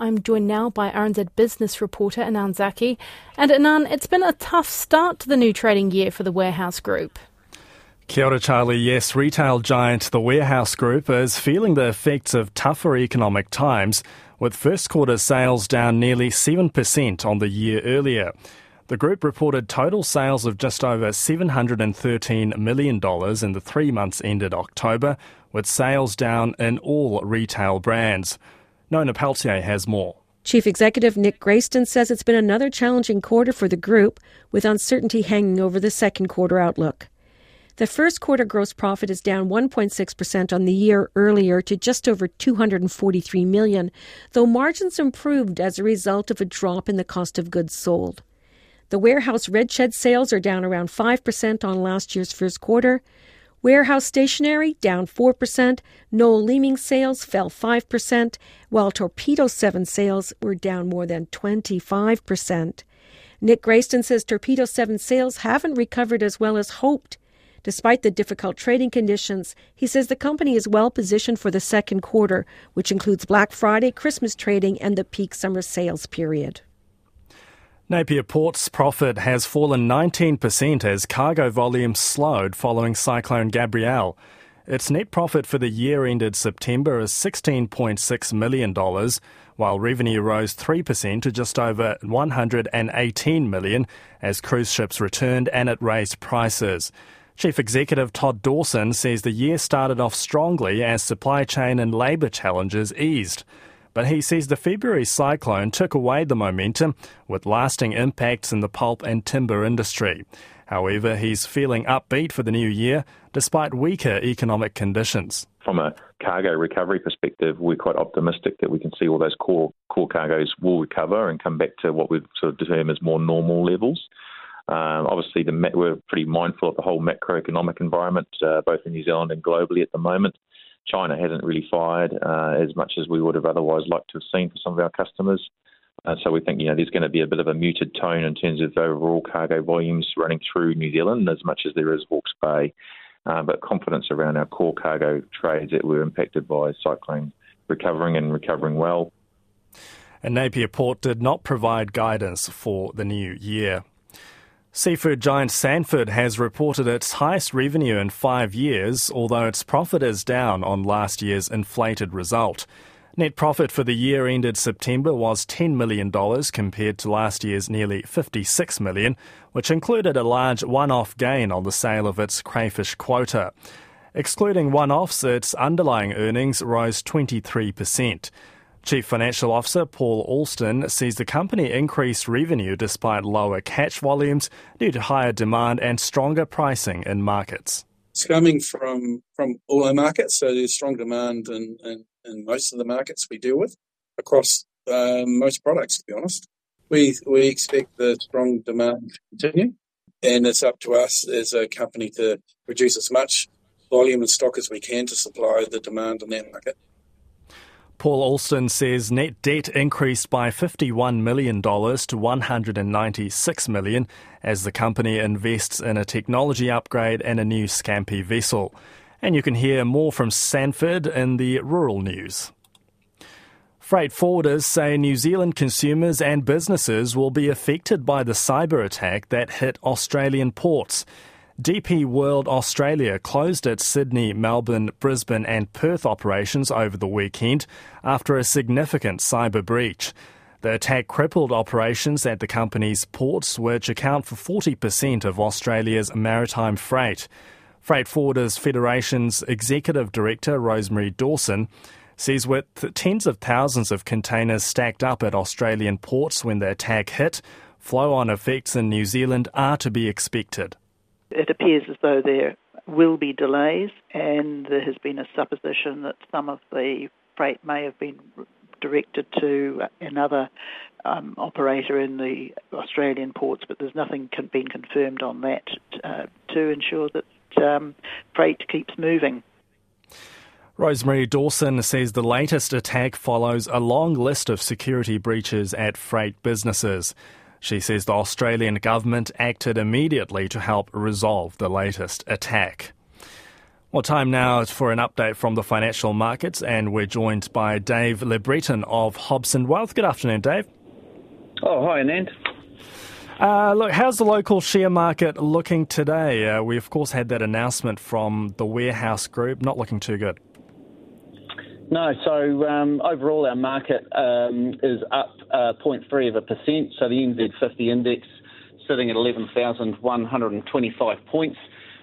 I'm joined now by RNZ business reporter Anan Zaki. And Anan, it's been a tough start to the new trading year for the Warehouse Group. Kia ora, Charlie. Yes, retail giant The Warehouse Group is feeling the effects of tougher economic times, with first quarter sales down nearly 7% on the year earlier. The group reported total sales of just over $713 million in the three months ended October, with sales down in all retail brands. Nona Pelletier has more. Chief Executive Nick Grayston says it's been another challenging quarter for the group, with uncertainty hanging over the second quarter outlook. The first quarter gross profit is down 1.6% on the year earlier to just over 243 million, though margins improved as a result of a drop in the cost of goods sold. The warehouse red shed sales are down around 5% on last year's first quarter. Warehouse stationery down 4%, Noel Leeming sales fell 5%, while Torpedo 7 sales were down more than 25%. Nick Grayston says Torpedo 7 sales haven't recovered as well as hoped. Despite the difficult trading conditions, he says the company is well positioned for the second quarter, which includes Black Friday, Christmas trading, and the peak summer sales period. Napier Port's profit has fallen 19% as cargo volumes slowed following Cyclone Gabrielle. Its net profit for the year ended September is $16.6 million, while revenue rose 3% to just over 118 million as cruise ships returned and it raised prices. Chief Executive Todd Dawson says the year started off strongly as supply chain and labour challenges eased but he says the February cyclone took away the momentum with lasting impacts in the pulp and timber industry. However, he's feeling upbeat for the new year despite weaker economic conditions. From a cargo recovery perspective, we're quite optimistic that we can see all those core core cargoes will recover and come back to what we've sort of determined as more normal levels. Um, obviously, the, we're pretty mindful of the whole macroeconomic environment, uh, both in New Zealand and globally at the moment. China hasn't really fired uh, as much as we would have otherwise liked to have seen for some of our customers. Uh, so we think you know there's going to be a bit of a muted tone in terms of overall cargo volumes running through New Zealand as much as there is Hawke's Bay. Uh, but confidence around our core cargo trades that were impacted by cyclone recovering and recovering well. And Napier Port did not provide guidance for the new year. Seafood giant Sanford has reported its highest revenue in five years, although its profit is down on last year's inflated result. Net profit for the year ended September was $10 million compared to last year's nearly 56 million, which included a large one off gain on the sale of its crayfish quota. Excluding one offs, its underlying earnings rose 23%. Chief Financial Officer Paul Alston says the company increased revenue despite lower catch volumes due to higher demand and stronger pricing in markets. It's coming from, from all our markets, so there's strong demand in, in, in most of the markets we deal with across um, most products, to be honest. We, we expect the strong demand to continue, and it's up to us as a company to produce as much volume and stock as we can to supply the demand in that market. Paul Alston says net debt increased by $51 million to 196 million as the company invests in a technology upgrade and a new Scampi vessel. And you can hear more from Sanford in the rural news. Freight forwarders say New Zealand consumers and businesses will be affected by the cyber attack that hit Australian ports. DP World Australia closed its Sydney, Melbourne, Brisbane, and Perth operations over the weekend after a significant cyber breach. The attack crippled operations at the company's ports, which account for 40% of Australia's maritime freight. Freight Forwarders Federation's Executive Director, Rosemary Dawson, says with tens of thousands of containers stacked up at Australian ports when the attack hit, flow on effects in New Zealand are to be expected. It appears as though there will be delays, and there has been a supposition that some of the freight may have been directed to another um, operator in the Australian ports, but there's nothing can, been confirmed on that uh, to ensure that um, freight keeps moving. Rosemary Dawson says the latest attack follows a long list of security breaches at freight businesses. She says the Australian government acted immediately to help resolve the latest attack. Well, time now is for an update from the financial markets, and we're joined by Dave LeBreton of Hobson Wealth. Good afternoon, Dave. Oh, hi, Anand. Uh, look, how's the local share market looking today? Uh, we, of course, had that announcement from the Warehouse Group, not looking too good. No, so um, overall our market um, is up uh, 0.3 of a percent. So the NZ50 index sitting at 11,125 points.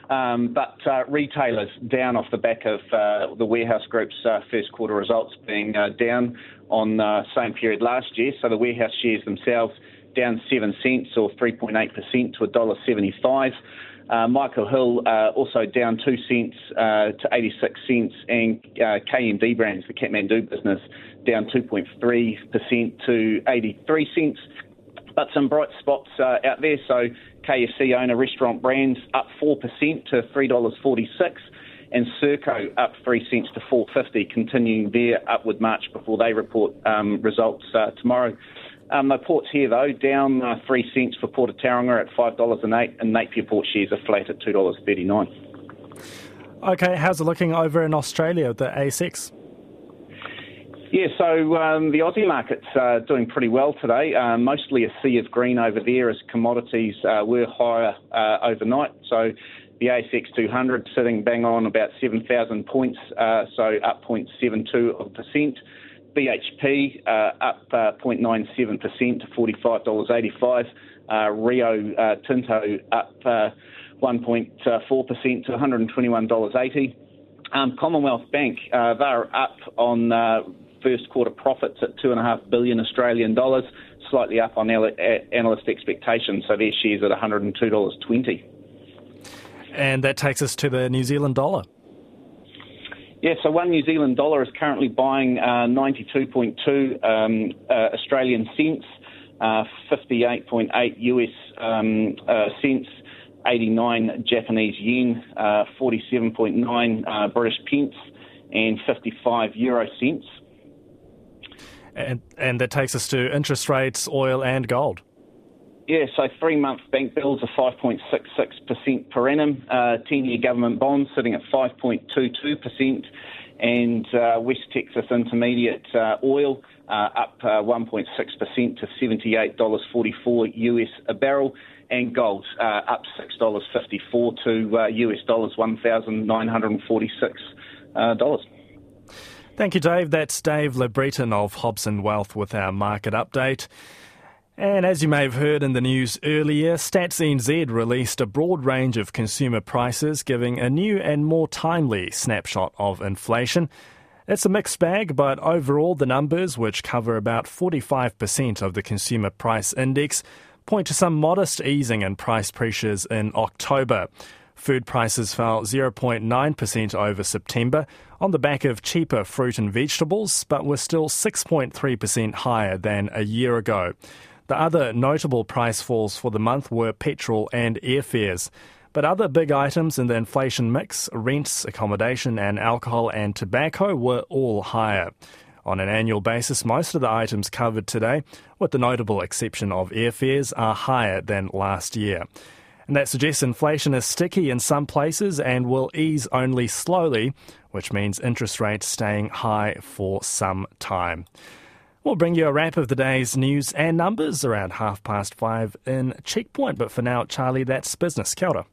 Um, but uh, retailers down off the back of uh, the Warehouse Group's uh, first quarter results being uh, down on uh, same period last year. So the Warehouse shares themselves down 7 cents or 3.8% to $1.75. Uh, Michael Hill uh, also down 2 cents uh, to 86 cents, and uh, KMD Brands, the Kathmandu business, down 2.3% to 83 cents. But some bright spots uh, out there. So KFC owner Restaurant Brands up 4% to $3.46 and Serko up three cents to 4.50, continuing their upward march before they report um, results uh, tomorrow. Um, the ports here, though, down uh, three cents for Port of Tauranga at $5.08, and Napier Port shares are flat at $2.39. Okay, how's it looking over in Australia, the ASX? Yeah, so um, the Aussie market's uh, doing pretty well today. Uh, mostly a sea of green over there as commodities uh, were higher uh, overnight. So the ASX 200 sitting bang on about 7,000 points, uh, so up 0.72 of percent. BHP uh, up 0.97% to $45.85. Uh, Rio uh, Tinto up 1.4% to $121.80. Um, Commonwealth Bank, they're up on first quarter profits at two and a half billion Australian dollars, slightly up on analyst expectations. So their shares at $102.20. And that takes us to the New Zealand dollar. Yeah, so one New Zealand dollar is currently buying uh, 92.2 um, uh, Australian cents, uh, 58.8 US um, uh, cents, 89 Japanese yen, uh, 47.9 uh, British pence, and 55 euro cents. And, and that takes us to interest rates, oil, and gold. Yeah, so three month bank bills are 5.66% per annum, uh, 10 year government bonds sitting at 5.22%, and uh, West Texas Intermediate uh, oil uh, up uh, 1.6% uh, to $78.44 US a barrel, and gold uh, up $6.54 to US dollars $1,946. Thank you, Dave. That's Dave LeBreton of Hobson Wealth with our market update. And as you may have heard in the news earlier, Stats NZ released a broad range of consumer prices, giving a new and more timely snapshot of inflation. It's a mixed bag, but overall, the numbers, which cover about 45% of the consumer price index, point to some modest easing in price pressures in October. Food prices fell 0.9% over September on the back of cheaper fruit and vegetables, but were still 6.3% higher than a year ago. The other notable price falls for the month were petrol and airfares. But other big items in the inflation mix, rents, accommodation, and alcohol and tobacco, were all higher. On an annual basis, most of the items covered today, with the notable exception of airfares, are higher than last year. And that suggests inflation is sticky in some places and will ease only slowly, which means interest rates staying high for some time. We'll bring you a wrap of the day's news and numbers around half past five in Checkpoint. But for now, Charlie, that's business. Kia ora.